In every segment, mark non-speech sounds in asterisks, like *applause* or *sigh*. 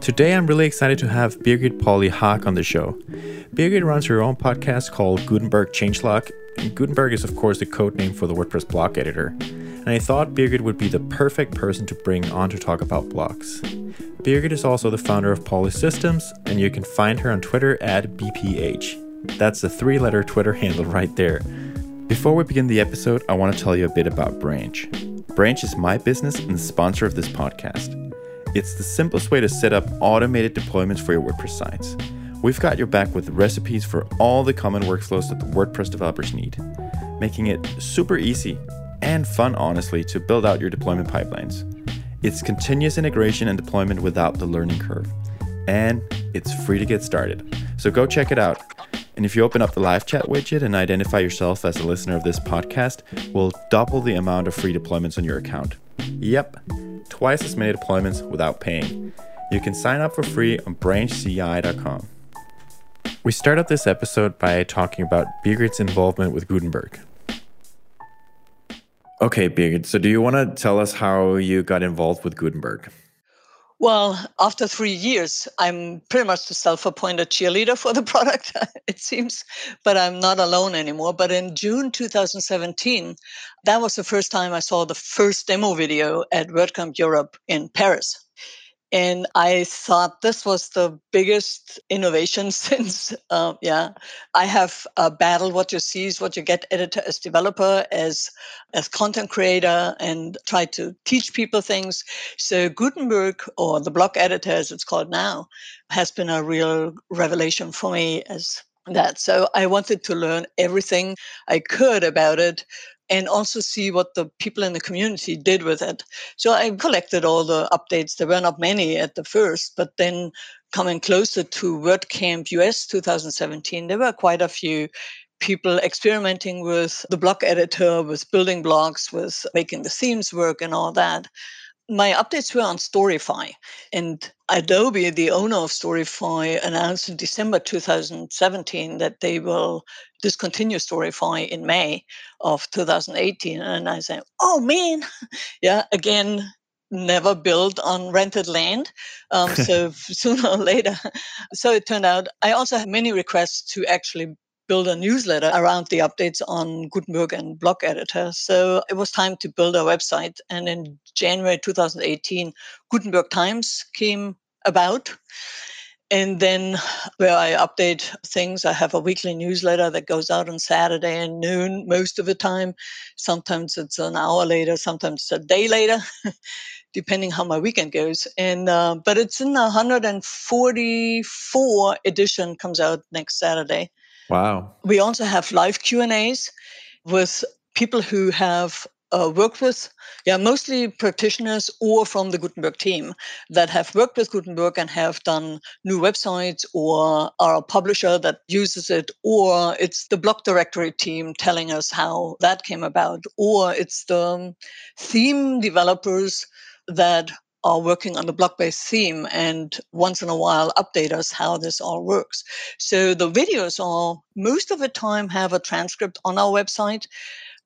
Today, I'm really excited to have Birgit Pauli Haack on the show. Birgit runs her own podcast called Gutenberg Changelog, and Gutenberg is, of course, the code name for the WordPress block editor. And I thought Birgit would be the perfect person to bring on to talk about blocks. Birgit is also the founder of Pauli Systems, and you can find her on Twitter at BPH. That's the three letter Twitter handle right there. Before we begin the episode, I want to tell you a bit about Branch. Branch is my business and the sponsor of this podcast. It's the simplest way to set up automated deployments for your WordPress sites. We've got your back with recipes for all the common workflows that the WordPress developers need, making it super easy and fun, honestly, to build out your deployment pipelines. It's continuous integration and deployment without the learning curve. And it's free to get started. So go check it out. And if you open up the live chat widget and identify yourself as a listener of this podcast, we'll double the amount of free deployments on your account. Yep, twice as many deployments without paying. You can sign up for free on branchci.com. We start out this episode by talking about Birgit's involvement with Gutenberg. Okay, Birgit, so do you want to tell us how you got involved with Gutenberg? Well, after three years, I'm pretty much the self appointed cheerleader for the *laughs* product, it seems, but I'm not alone anymore. But in June 2017, that was the first time I saw the first demo video at WordCamp Europe in Paris. And I thought this was the biggest innovation *laughs* since, um, yeah, I have uh, battled what you see is what you get editor as developer, as, as content creator, and try to teach people things. So Gutenberg, or the block editor as it's called now, has been a real revelation for me as that. So I wanted to learn everything I could about it and also see what the people in the community did with it. So I collected all the updates. There were not many at the first, but then coming closer to WordCamp US 2017, there were quite a few people experimenting with the block editor, with building blocks, with making the themes work and all that my updates were on Storify. And Adobe, the owner of Storify, announced in December 2017 that they will discontinue Storify in May of 2018. And I said, oh man, *laughs* yeah, again, never built on rented land. Um, so *laughs* *laughs* sooner or later. So it turned out I also had many requests to actually build a newsletter around the updates on Gutenberg and Block Editor. So it was time to build a website. And in January 2018, Gutenberg Times came about. And then, where I update things, I have a weekly newsletter that goes out on Saturday and noon most of the time. Sometimes it's an hour later, sometimes it's a day later, *laughs* depending how my weekend goes. And uh, but it's in the 144 edition comes out next Saturday. Wow. We also have live Q&As with people who have uh, worked with, yeah, mostly practitioners or from the Gutenberg team that have worked with Gutenberg and have done new websites or are a publisher that uses it, or it's the block directory team telling us how that came about, or it's the um, theme developers that are working on the block based theme and once in a while update us how this all works. So the videos are most of the time have a transcript on our website,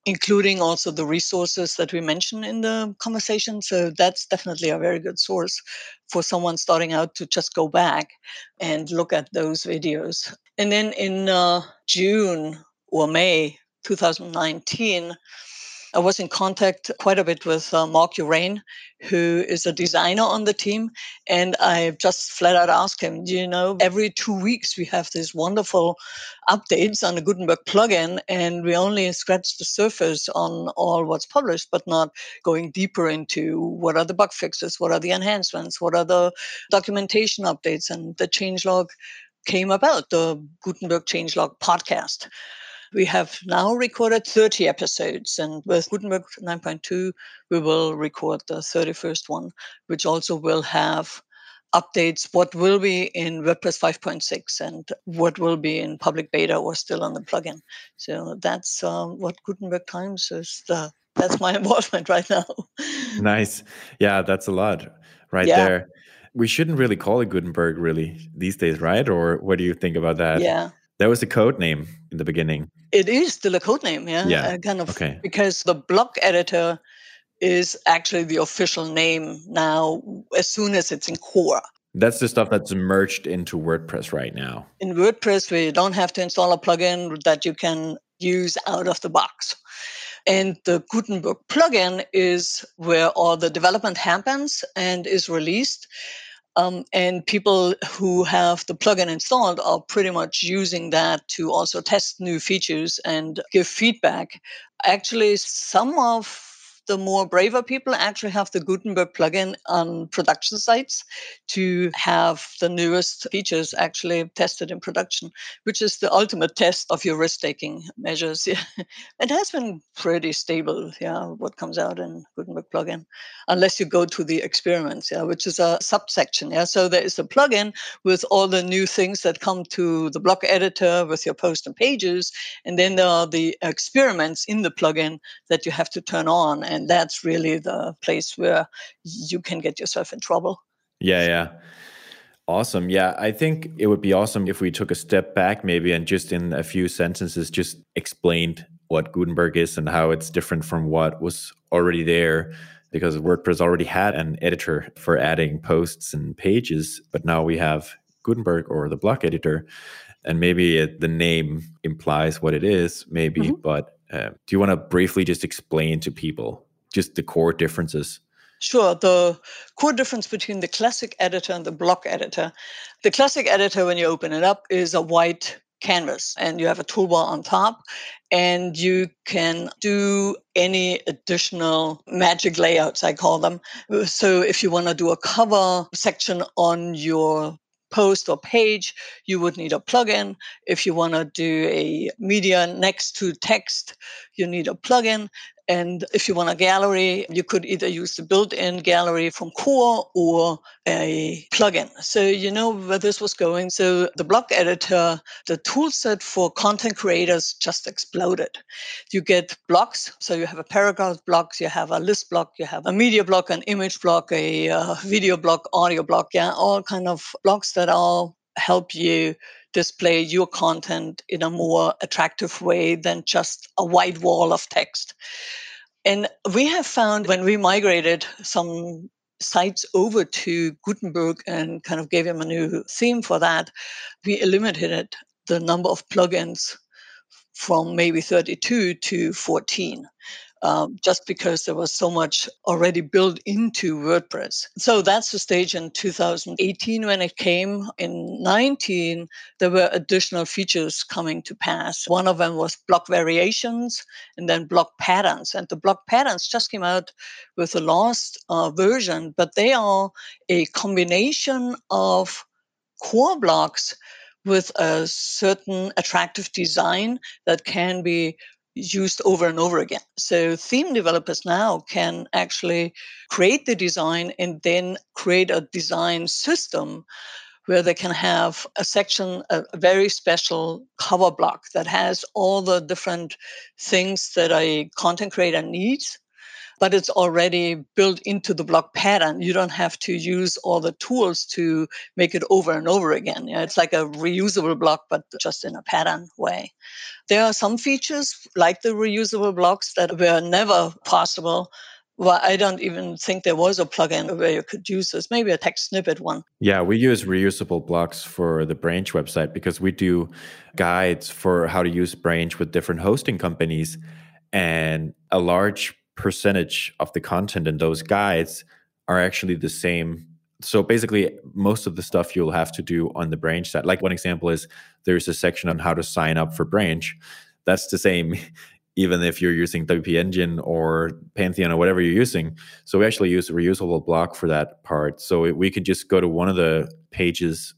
including also the resources that we mention in the conversation. So that's definitely a very good source for someone starting out to just go back and look at those videos. And then in uh, June or May 2019, I was in contact quite a bit with uh, Mark Uraine, who is a designer on the team. And I just flat out asked him, you know, every two weeks we have these wonderful updates on the Gutenberg plugin, and we only scratch the surface on all what's published, but not going deeper into what are the bug fixes, what are the enhancements, what are the documentation updates, and the changelog came about, the Gutenberg changelog podcast. We have now recorded 30 episodes, and with Gutenberg 9.2, we will record the 31st one, which also will have updates what will be in WordPress 5.6 and what will be in public beta or still on the plugin. So that's um, what Gutenberg Times is. The, that's my *laughs* involvement right now. nice. Yeah, that's a lot right yeah. there. We shouldn't really call it Gutenberg really these days, right? Or what do you think about that? Yeah. That was the code name in the beginning. It is still a code name, yeah. Yeah. Uh, kind of okay. because the block editor is actually the official name now as soon as it's in core. That's the stuff that's merged into WordPress right now. In WordPress, we don't have to install a plugin that you can use out of the box. And the Gutenberg plugin is where all the development happens and is released. Um, and people who have the plugin installed are pretty much using that to also test new features and give feedback. Actually, some of the more braver people actually have the Gutenberg plugin on production sites to have the newest features actually tested in production, which is the ultimate test of your risk taking measures. *laughs* it has been pretty stable, yeah, what comes out in Gutenberg plugin, unless you go to the experiments, yeah, which is a subsection. Yeah. So there is a plugin with all the new things that come to the block editor with your post and pages. And then there are the experiments in the plugin that you have to turn on. And that's really the place where you can get yourself in trouble. Yeah yeah. Awesome. Yeah i think it would be awesome if we took a step back maybe and just in a few sentences just explained what gutenberg is and how it's different from what was already there because wordpress already had an editor for adding posts and pages but now we have gutenberg or the block editor and maybe it, the name implies what it is maybe mm-hmm. but uh, do you want to briefly just explain to people just the core differences? Sure. The core difference between the classic editor and the block editor. The classic editor, when you open it up, is a white canvas and you have a toolbar on top and you can do any additional magic layouts i call them so if you want to do a cover section on your post or page, you would need a plugin. If you want to do a media next to text, you need a plugin. And if you want a gallery, you could either use the built-in gallery from Core or a plugin. So you know where this was going. So the block editor, the toolset for content creators just exploded. You get blocks. So you have a paragraph blocks, you have a list block, you have a media block, an image block, a uh, video block, audio block, yeah, all kind of blocks that all help you display your content in a more attractive way than just a white wall of text. And we have found when we migrated some sites over to Gutenberg and kind of gave them a new theme for that, we eliminated the number of plugins from maybe 32 to 14 um, just because there was so much already built into WordPress. So that's the stage in 2018 when it came. In 19, there were additional features coming to pass. One of them was block variations and then block patterns. And the block patterns just came out with the last uh, version, but they are a combination of core blocks with a certain attractive design that can be used over and over again. So theme developers now can actually create the design and then create a design system where they can have a section, a very special cover block that has all the different things that a content creator needs but it's already built into the block pattern. You don't have to use all the tools to make it over and over again. Yeah, it's like a reusable block, but just in a pattern way. There are some features like the reusable blocks that were never possible well, I don't even think there was a plugin where you could use this. Maybe a text snippet one. Yeah, we use reusable blocks for the Branch website because we do guides for how to use Branch with different hosting companies. And a large percentage of the content in those guides are actually the same. So basically, most of the stuff you'll have to do on the branch side. Like one example is there's a section on how to sign up for branch. That's the same, *laughs* even if you're using WP Engine or Pantheon or whatever you're using. So we actually use a reusable block for that part. So we could just go to one of the pages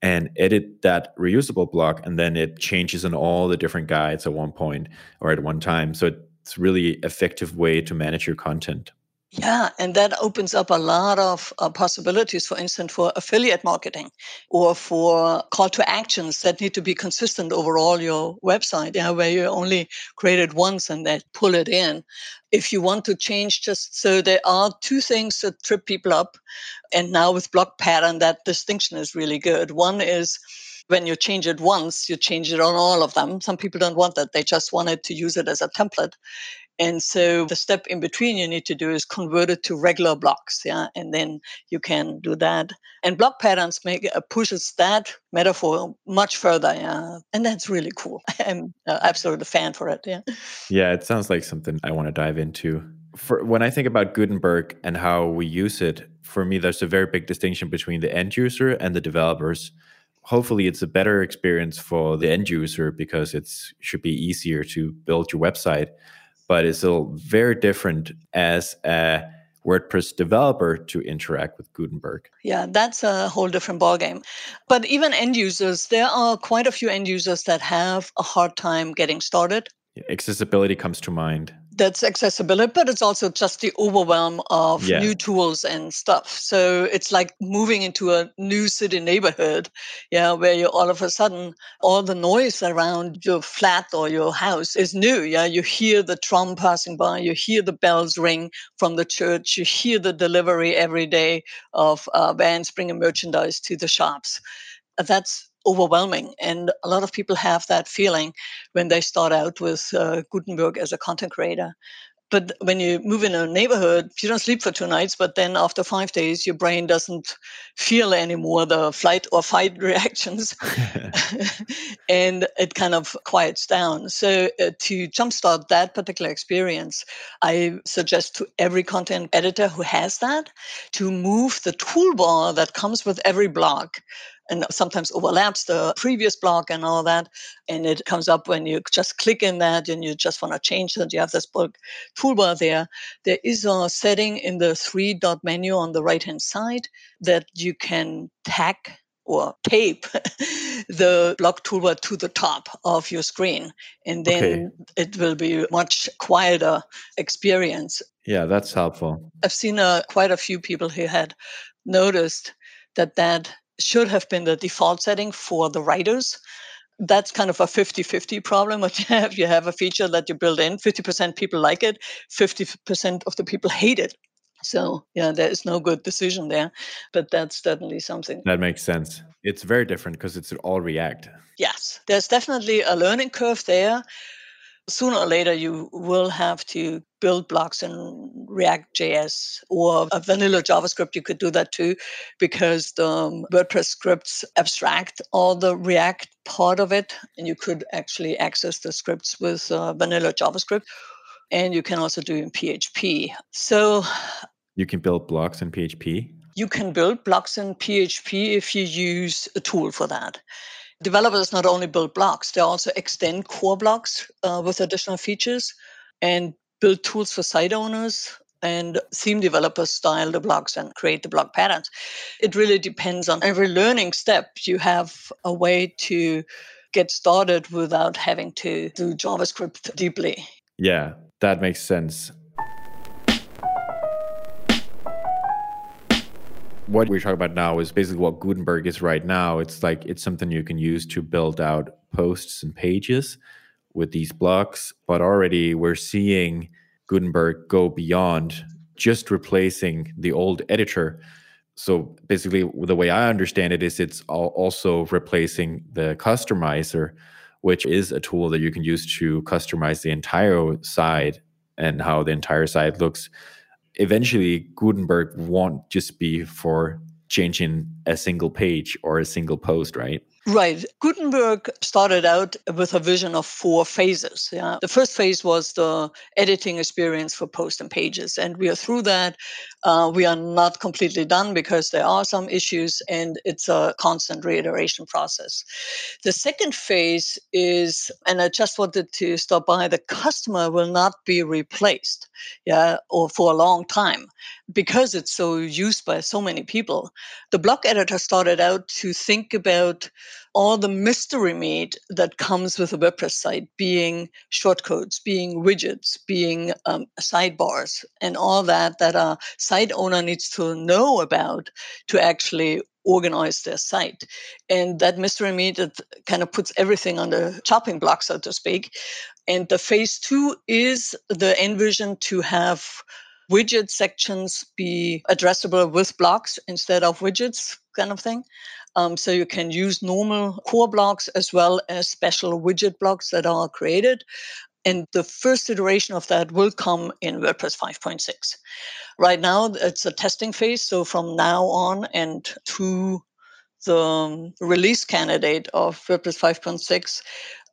and edit that reusable block, and then it changes in all the different guides at one point or at one time. So it it's really effective way to manage your content. Yeah, and that opens up a lot of uh, possibilities, for instance, for affiliate marketing or for call to actions that need to be consistent over all your website, yeah, where you only create it once and then pull it in. If you want to change just so there are two things that trip people up. And now with block pattern, that distinction is really good. One is when you change it once, you change it on all of them. Some people don't want that. They just wanted to use it as a template. And so the step in between you need to do is convert it to regular blocks, yeah, and then you can do that. And block patterns make uh, pushes that metaphor much further, yeah, and that's really cool. *laughs* I'm uh, absolutely a fan for it, yeah. Yeah, it sounds like something I want to dive into. For when I think about Gutenberg and how we use it, for me, there's a very big distinction between the end user and the developers hopefully it's a better experience for the end user because it should be easier to build your website but it's still very different as a WordPress developer to interact with Gutenberg. Yeah, that's a whole different ballgame. But even end users, there are quite a few end users that have a hard time getting started. Accessibility comes to mind that's accessibility, but it's also just the overwhelm of yeah. new tools and stuff. So it's like moving into a new city neighborhood, yeah, where you all of a sudden all the noise around your flat or your house is new. Yeah, you hear the tram passing by, you hear the bells ring from the church, you hear the delivery every day of uh, vans bringing merchandise to the shops. That's overwhelming. And a lot of people have that feeling when they start out with uh, Gutenberg as a content creator. But when you move in a neighborhood, you don't sleep for two nights, but then after five days, your brain doesn't feel anymore the flight or fight *laughs* reactions. *laughs* and it kind of quiets down. So, uh, to jumpstart that particular experience, I suggest to every content editor who has that to move the toolbar that comes with every block and sometimes overlaps the previous block and all that. And it comes up when you just click in that and you just want to change it. You have this book toolbar there. There is a setting in the three dot menu on the right hand side that you can tack or tape *laughs* the block toolbar to the top of your screen and then okay. it will be a much quieter experience yeah that's helpful i've seen uh, quite a few people who had noticed that that should have been the default setting for the writers. That's kind of a 50 50 problem. *laughs* What you have, you have a feature that you build in, 50% people like it, 50% of the people hate it. So, yeah, there is no good decision there, but that's certainly something. That makes sense. It's very different because it's all React. Yes, there's definitely a learning curve there sooner or later you will have to build blocks in React JS or a vanilla JavaScript. You could do that too, because the um, WordPress scripts abstract all the React part of it, and you could actually access the scripts with uh, vanilla JavaScript. And you can also do in PHP. So you can build blocks in PHP. You can build blocks in PHP if you use a tool for that developers not only build blocks, they also extend core blocks uh, with additional features and build tools for site owners and theme developers style the blocks and create the block patterns. It really depends on every learning step. You have a way to get started without having to do JavaScript deeply. Yeah, that makes sense. What we're talking about now is basically what Gutenberg is right now. It's like it's something you can use to build out posts and pages with these blocks. But already we're seeing Gutenberg go beyond just replacing the old editor. So basically, the way I understand it is it's also replacing the customizer, which is a tool that you can use to customize the entire side and how the entire site looks eventually Gutenberg won't just be for changing a single page or a single post, right? Right. Gutenberg started out with a vision of four phases. Yeah. The first phase was the editing experience for posts and pages. And we are through that. Uh, we are not completely done because there are some issues and it's a constant reiteration process. The second phase is, and I just wanted to stop by, the customer will not be replaced, yeah, or for a long time because it's so used by so many people. The block editor started out to think about all the mystery meat that comes with a WordPress site, being shortcodes, being widgets, being um, sidebars, and all that that a site owner needs to know about to actually organize their site. And that mystery meat it kind of puts everything on the chopping block, so to speak. And the phase two is the envision to have widget sections be addressable with blocks instead of widgets kind of thing. Um, so you can use normal core blocks as well as special widget blocks that are created. And the first iteration of that will come in WordPress 5.6. Right now, it's a testing phase. So from now on and to the um, release candidate of WordPress 5.6,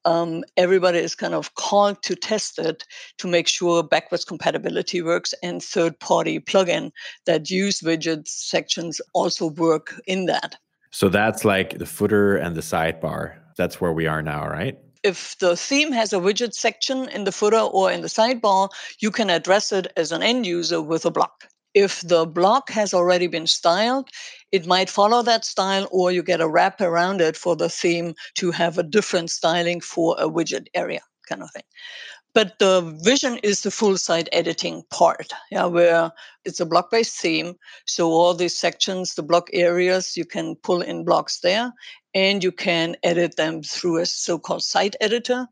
um, everybody is kind of called to test it to make sure backwards compatibility works and third party plugin that use widget sections also work in that. So that's like the footer and the sidebar. That's where we are now, right? If the theme has a widget section in the footer or in the sidebar, you can address it as an end user with a block. If the block has already been styled, it might follow that style, or you get a wrap around it for the theme to have a different styling for a widget area, kind of thing. But the vision is the full site editing part, yeah, where it's a block based theme. So all these sections, the block areas, you can pull in blocks there and you can edit them through a so called site editor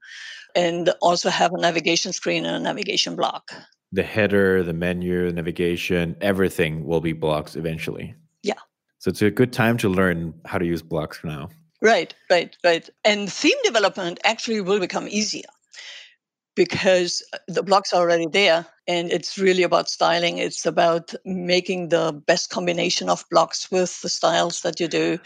and also have a navigation screen and a navigation block the header, the menu, the navigation, everything will be blocks eventually. Yeah. So it's a good time to learn how to use blocks now. Right, right, right. And theme development actually will become easier because uh, the blocks are already there and it's really about styling. It's about making the best combination of blocks with the styles that you do.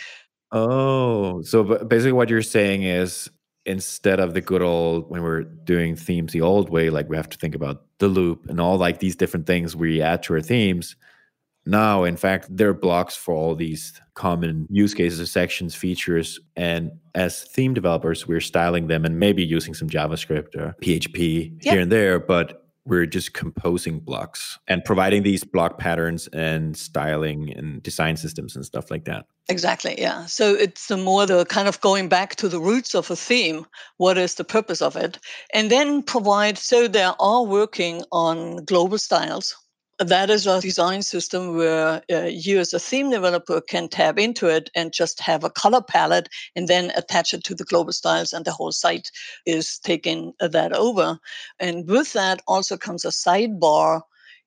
Oh, so basically what you're saying is instead of the good old when we're doing themes the old way like we have to think about the loop and all like these different things we add to our themes now in fact there are blocks for all these common use cases sections features and as theme developers we're styling them and maybe using some javascript or php yep. here and there but we're just composing blocks and providing these block patterns and styling and design systems and stuff like that. Exactly, yeah. So it's the more the kind of going back to the roots of a theme. What is the purpose of it? And then provide, so they are working on global styles that is a design system where uh, you as a theme developer can tap into it and just have a color palette and then attach it to the global styles and the whole site is taking that over. And with that also comes a sidebar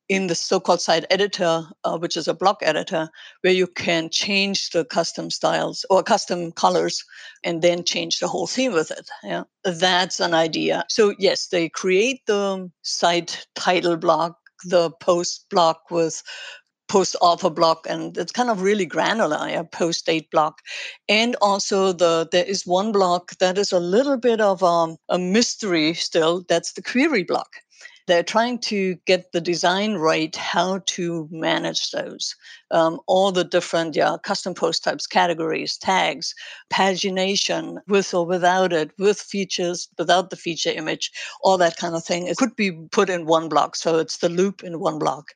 in the so-called site editor uh, which is a block editor where you can change the custom styles or custom colors and then change the whole theme with it. Yeah that's an idea. So yes they create the site title block the post block with post author block and it's kind of really granular a post date block. And also the there is one block that is a little bit of um, a mystery still that's the query block they're trying to get the design right how to manage those um, all the different yeah custom post types categories tags pagination with or without it with features without the feature image all that kind of thing it could be put in one block so it's the loop in one block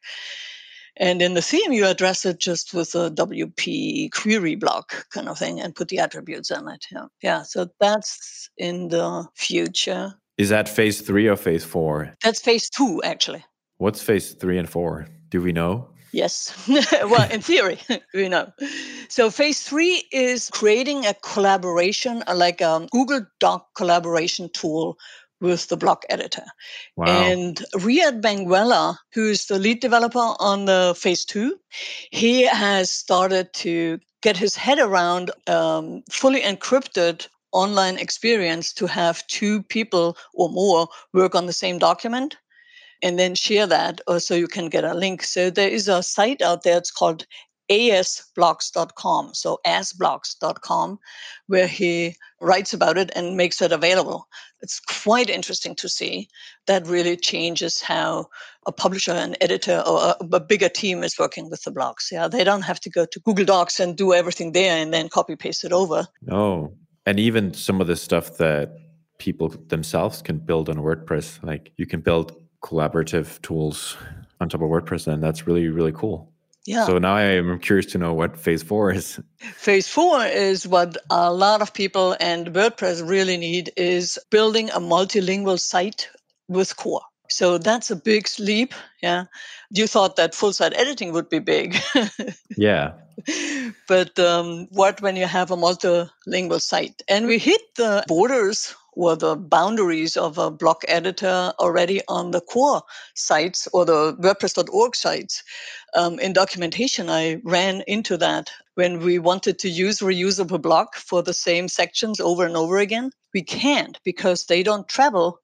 and in the theme, you address it just with a WP query block kind of thing and put the attributes in it. Yeah. Yeah. So that's in the future. Is that phase three or phase four? That's phase two, actually. What's phase three and four? Do we know? Yes. *laughs* well, in theory, *laughs* we know. So phase three is creating a collaboration, uh, like a Google Doc collaboration tool with the block editor. Wow. And Riad Benguella, who's the lead developer on the phase two, he has started to get his head around um, fully encrypted online experience to have two people or more work on the same document and then share that or so you can get a link. So there is a site out there it's called asblocks.com so asblocks.com where he writes about it and makes it available. It's quite interesting to see. That really changes how a publisher and editor or a, a bigger team is working with the blocks. Yeah they don't have to go to google docs and do everything there and then copy paste it over. No and even some of the stuff that people themselves can build on WordPress, like you can build collaborative tools on top of WordPress, and that's really really cool. Yeah. So now I am curious to know what phase four is. Phase four is what a lot of people and WordPress really need is building a multilingual site with core. So that's a big leap. Yeah. You thought that full site editing would be big. *laughs* yeah. But um, what when you have a multilingual site? And we hit the borders or the boundaries of a block editor already on the core sites or the WordPress.org sites. Um, in documentation, I ran into that when we wanted to use reusable block for the same sections over and over again. We can't because they don't travel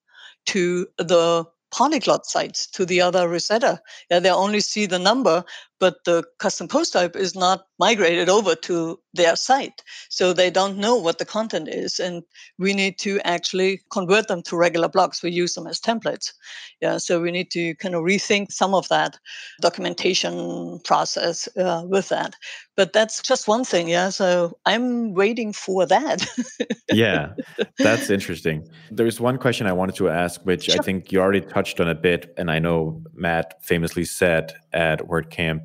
to the polyglot sites to the other Rosetta. Yeah, they only see the number, but the custom post type is not migrated over to their site. So they don't know what the content is. And we need to actually convert them to regular blocks. We use them as templates. Yeah, so we need to kind of rethink some of that documentation process uh, with that. But that's just one thing. Yeah, so I'm waiting for that. *laughs* yeah, that's interesting. There's one question I wanted to ask, which sure. I think you already touched on a bit. And I know Matt famously said at WordCamp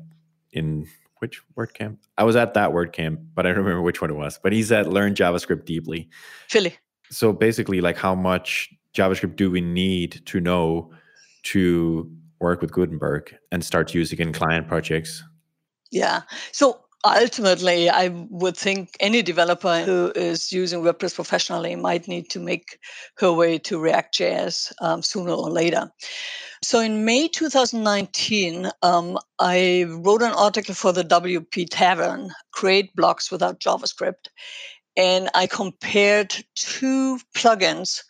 in which WordCamp? I was at that WordCamp, but I don't remember which one it was. But he said learn JavaScript deeply. Philly. So basically, like how much JavaScript do we need to know to work with Gutenberg and start using in client projects? Yeah. So ultimately, I would think any developer who is using WordPress professionally might need to make her way to React.js um, sooner or later. So in May 2019, um, I wrote an article for the WP Tavern, Create Blocks Without JavaScript. And I compared two plugins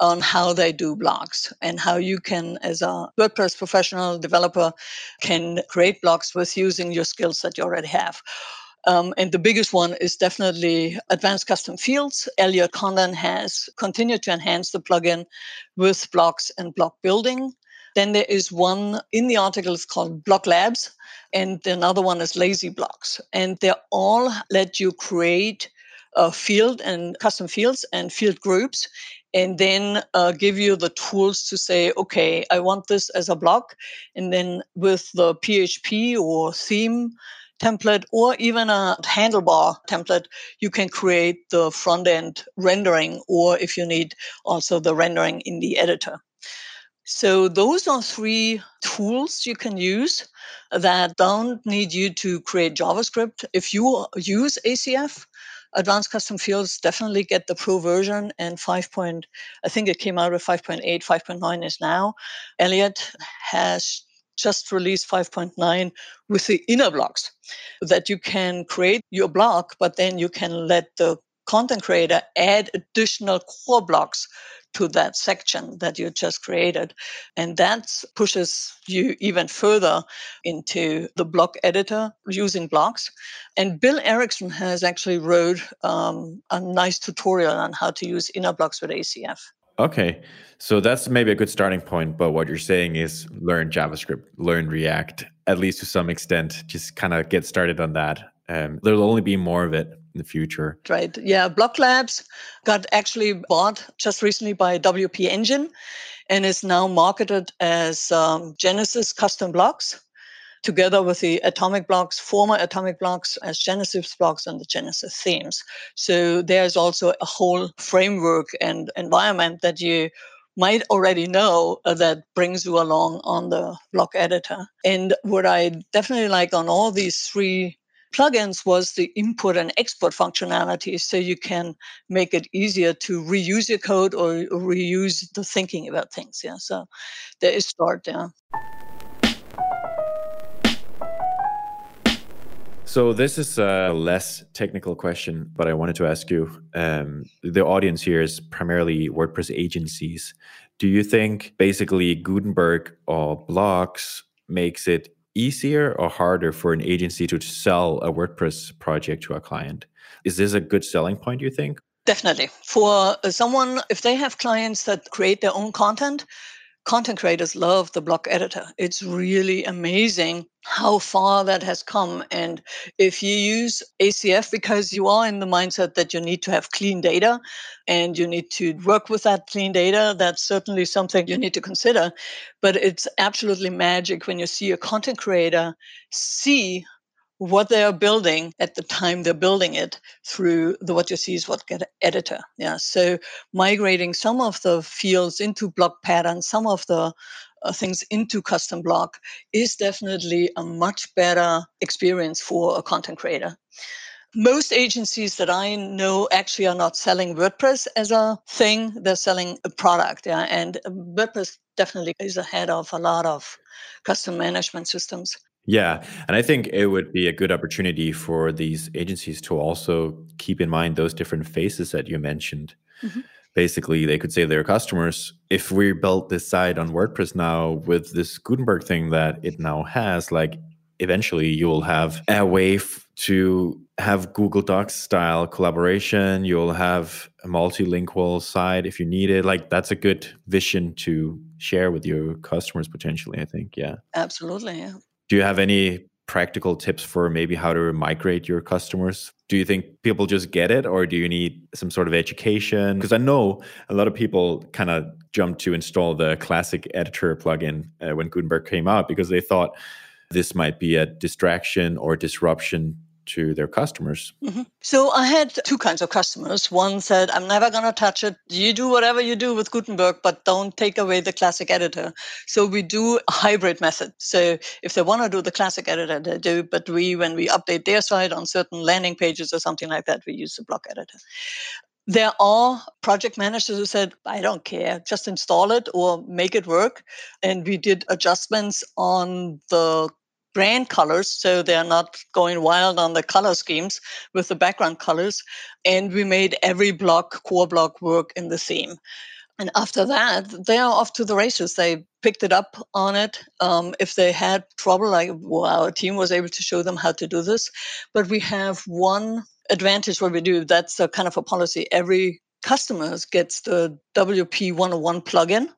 on how they do blocks and how you can, as a WordPress professional developer, can create blocks with using your skills that you already have. Um, and the biggest one is definitely advanced custom fields. Elliot Condon has continued to enhance the plugin with blocks and block building. Then there is one in the article it's called Block Labs, and another one is Lazy Blocks. And they all let you create a field and custom fields and field groups and then uh, give you the tools to say, okay, I want this as a block. And then with the PHP or theme template or even a handlebar template, you can create the front end rendering, or if you need also the rendering in the editor. So those are three tools you can use that don't need you to create JavaScript. If you use ACF, Advanced Custom Fields, definitely get the pro version and 5. Point, I think it came out with 5.8, 5.9 is now. Elliot has just released 5.9 with the inner blocks that you can create your block, but then you can let the content creator add additional core blocks to that section that you just created. And that pushes you even further into the block editor using blocks. And Bill Erickson has actually wrote um, a nice tutorial on how to use inner blocks with ACF. Okay. So that's maybe a good starting point. But what you're saying is learn JavaScript, learn React, at least to some extent. Just kind of get started on that. Um, there'll only be more of it in the future. Right. Yeah. Block Labs got actually bought just recently by WP Engine and is now marketed as um, Genesis Custom Blocks together with the atomic blocks, former atomic blocks as Genesis blocks and the Genesis themes. So there's also a whole framework and environment that you might already know uh, that brings you along on the block editor. And what I definitely like on all these three plugins was the import and export functionality so you can make it easier to reuse your code or reuse the thinking about things yeah so there is start there So this is a less technical question, but I wanted to ask you. Um, the audience here is primarily WordPress agencies. Do you think basically Gutenberg or blocks makes it easier or harder for an agency to sell a WordPress project to a client? Is this a good selling point, you think? Definitely. For someone, if they have clients that create their own content, content creators love the block editor. It's really amazing how far that has come. And if you use ACF because you are in the mindset that you need to have clean data and you need to work with that clean data, that's certainly something you need to consider. But it's absolutely magic when you see a content creator see what they are building at the time they're building it through the what you see is what get editor. Yeah. So migrating some of the fields into block patterns, some of the uh, things into custom block is definitely a much better experience for a content creator. Most agencies that I know actually are not selling WordPress as a thing, they're selling a product. Yeah. And WordPress definitely is ahead of a lot of custom management systems. Yeah. And I think it would be a good opportunity for these agencies to also keep in mind those different phases that you mentioned. Mm-hmm. Basically, they could say their customers if we built this site on WordPress now with this Gutenberg thing that it now has, like eventually you will have a way f- to have Google Docs style collaboration. You'll have a multilingual site if you need it. Like that's a good vision to share with your customers potentially, I think. Yeah. Absolutely. Yeah. Do you have any practical tips for maybe how to migrate your customers? Do you think people just get it or do you need some sort of education? Because I know a lot of people kind of jumped to install the classic editor plugin uh, when Gutenberg came out because they thought this might be a distraction or disruption to their customers. Mm-hmm. So I had two kinds of customers. One said, I'm never going to touch it. You do whatever you do with Gutenberg, but don't take away the classic editor. So we do a hybrid method. So if they want to do the classic editor, they do. But we, when we update their site on certain landing pages or something like that, we use the block editor. There are project managers who said, I don't care, just install it or make it work. And we did adjustments on the brand colors so they're not going wild on the color schemes with the background colors and we made every block core block work in the theme and after that they are off to the races. They picked it up on it um, if they had trouble like well, our team was able to show them how to do this. But we have one advantage what we do that's a kind of a policy. Every customer gets the wp 101 plugin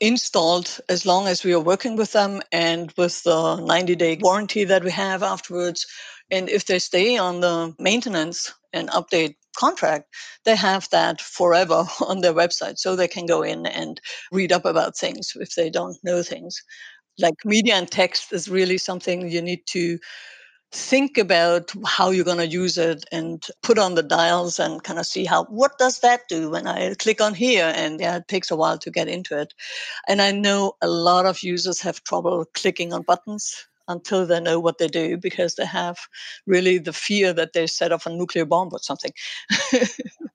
installed as long as we are working with them and with the 90 day warranty that we have afterwards. And if they stay on the maintenance and update contract, they have that forever *laughs* on their website so they can go in and read up about things if they don't know things. Like media and text is really something you need to think about how you're going to use it and put on the dials and kind of see how what does that do when i click on here? And yeah it takes a while to get into it. And i know a lot of users have trouble clicking on buttons until they know what they do because they have really the fear that they set off a nuclear bomb or something. *laughs*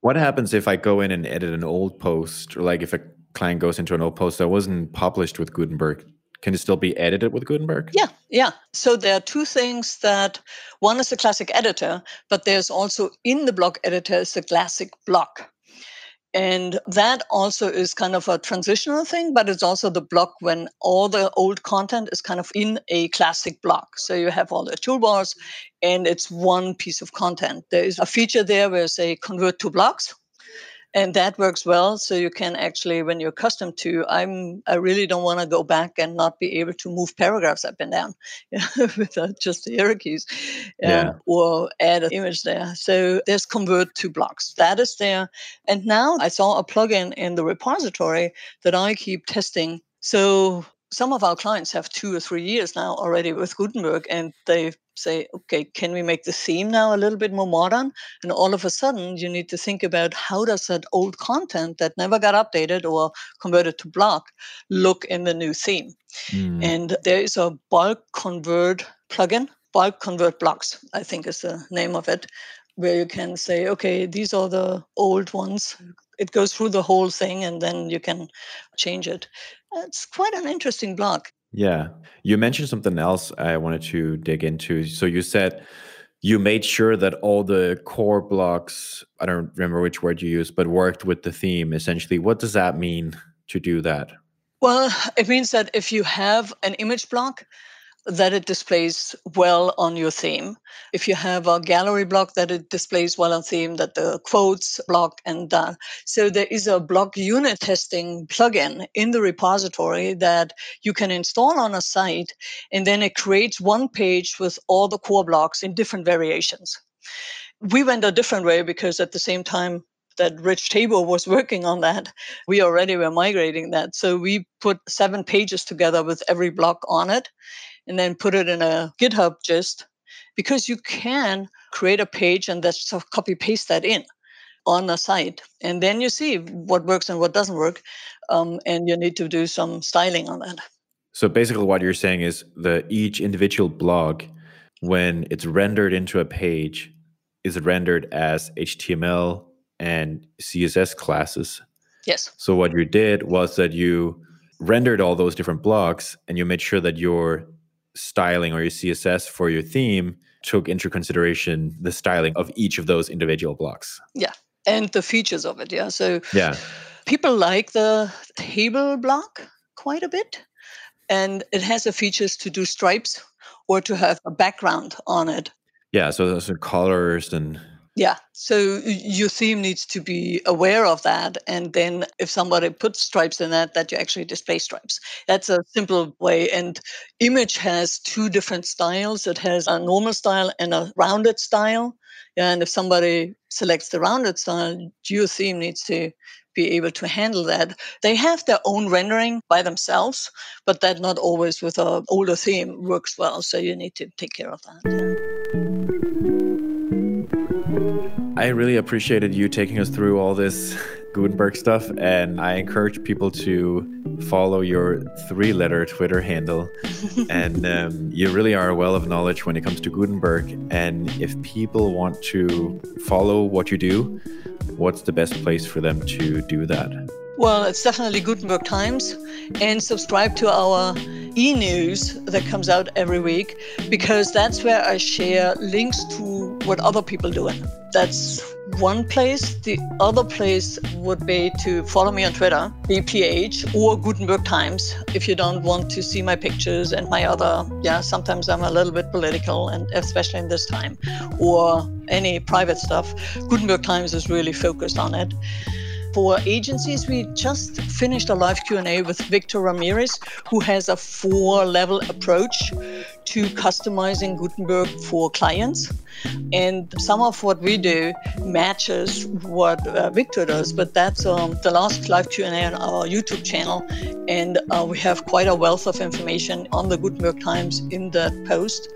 What happens if i go in and edit an old post? Or like if a client goes into an old post that wasn't published with gutenberg can it still be edited with Gutenberg? Yeah, yeah. So there are two things that one is the classic editor, but there's also in the block editor is the classic block. And that also is kind of a transitional thing, but it's also the block when all the old content is kind of in a classic block. So you have all the toolbars and it's one piece of content. There is a feature there where say convert to blocks, and that works well so you can actually when you're accustomed to i'm i really don't want to go back and not be able to move paragraphs up and down *laughs* with uh, just the arrow keys um, yeah. or add an image there. So there's convert to blocks. That is there. And now i saw a plugin in the repository that i keep testing. So some of our clients have two or three years now already with Gutenberg, and they say, okay, can we make the theme now a little bit more modern? And all of a sudden, you need to think about how does that old content that never got updated or converted to block look in the new theme? Mm. And there is a bulk convert plugin, bulk convert blocks, I think is the name of it, where you can say, okay, these are the old ones. It goes through the whole thing and then you can change it. Uh, it's quite an interesting block. Yeah. You mentioned something else I wanted to dig into. So you said you made sure that all the core blocks, I don't remember which word you used, but worked with the theme essentially. What does that mean to do that? Well, it means that if you have an image block, that it displays well on your theme. If you have a gallery block, that it displays well on theme, that the quotes block and done. So there is a block unit testing plugin in the repository that you can install on a site, and then it creates one page with all the core blocks in different variations. We went a different way because at the same time that Rich Tabor was *laughs* working on that. We already were migrating that. So we put seven pages together with every block on it and then put it in a GitHub gist because you can create a page and just copy paste that in on a site and then you see what works and what doesn't work um, and you need to do some styling on that. So basically what you're saying is the each individual blog when it's rendered into a page is rendered as html and css classes. Yes. So what you did was that you rendered all those different blocks and you made sure that your styling or your CSS for your theme took into consideration the styling of each of those individual blocks. Yeah. And the features of it. Yeah. So yeah. People like the table block quite a bit, and it has the features to do stripes or to have a background on it. Yeah, so those are colors and yeah. So your theme needs to be aware of that. And then if somebody puts stripes in that, that you actually display stripes. That's a simple way. And image has two different styles. It has a normal style and a rounded style. And if somebody selects the rounded style, your theme needs to be able to handle that. They have their own rendering by themselves, but that not always with an older theme works well. So you need to take care of that. I really appreciated you taking us through all this Gutenberg stuff, and I encourage people to follow your three letter Twitter handle. *laughs* and um, you really are a well of knowledge when it comes to Gutenberg. And if people want to follow what you do, what's the best place for them to do that? Well, it's definitely Gutenberg Times, and subscribe to our e news that comes out every week because that's where I share links to what other people doing. That's one place. The other place would be to follow me on Twitter, BPH or Gutenberg Times, if you don't want to see my pictures and my other, yeah, sometimes I'm a little bit political, and especially in this time, or any private stuff. Gutenberg Times is really focused on it. For agencies, we just finished a live Q&A with Victor Ramirez, who has a four-level approach to customizing Gutenberg for clients. And some of what we do matches what uh, Victor does, but that's um, the last live Q&A on our YouTube channel. And uh, we have quite a wealth of information on the Gutenberg Times in that post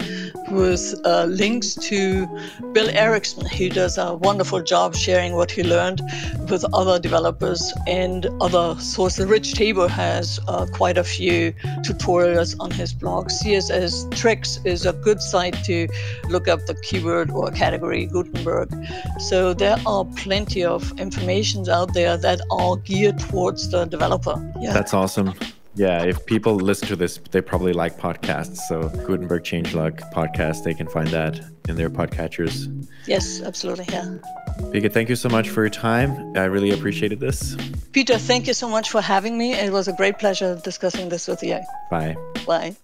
with uh, links to Bill Erickson. He does a wonderful job sharing what he learned with other developers and other sources. Rich Tabor has uh, quite a few tutorials on his blog. CSS Tricks is a good site to look up the keyword or category Gutenberg. So there are plenty of informations out there that are geared towards the developer. Yeah. That's awesome. Yeah, if people listen to this, they probably like podcasts. So Gutenberg Changelog podcast, they can find that in their podcatchers. Yes, absolutely. Yeah. Birgit, thank you so much for your time. I really appreciated this. Peter, thank you so much for having me. It was a great pleasure discussing this with you. Bye. Bye.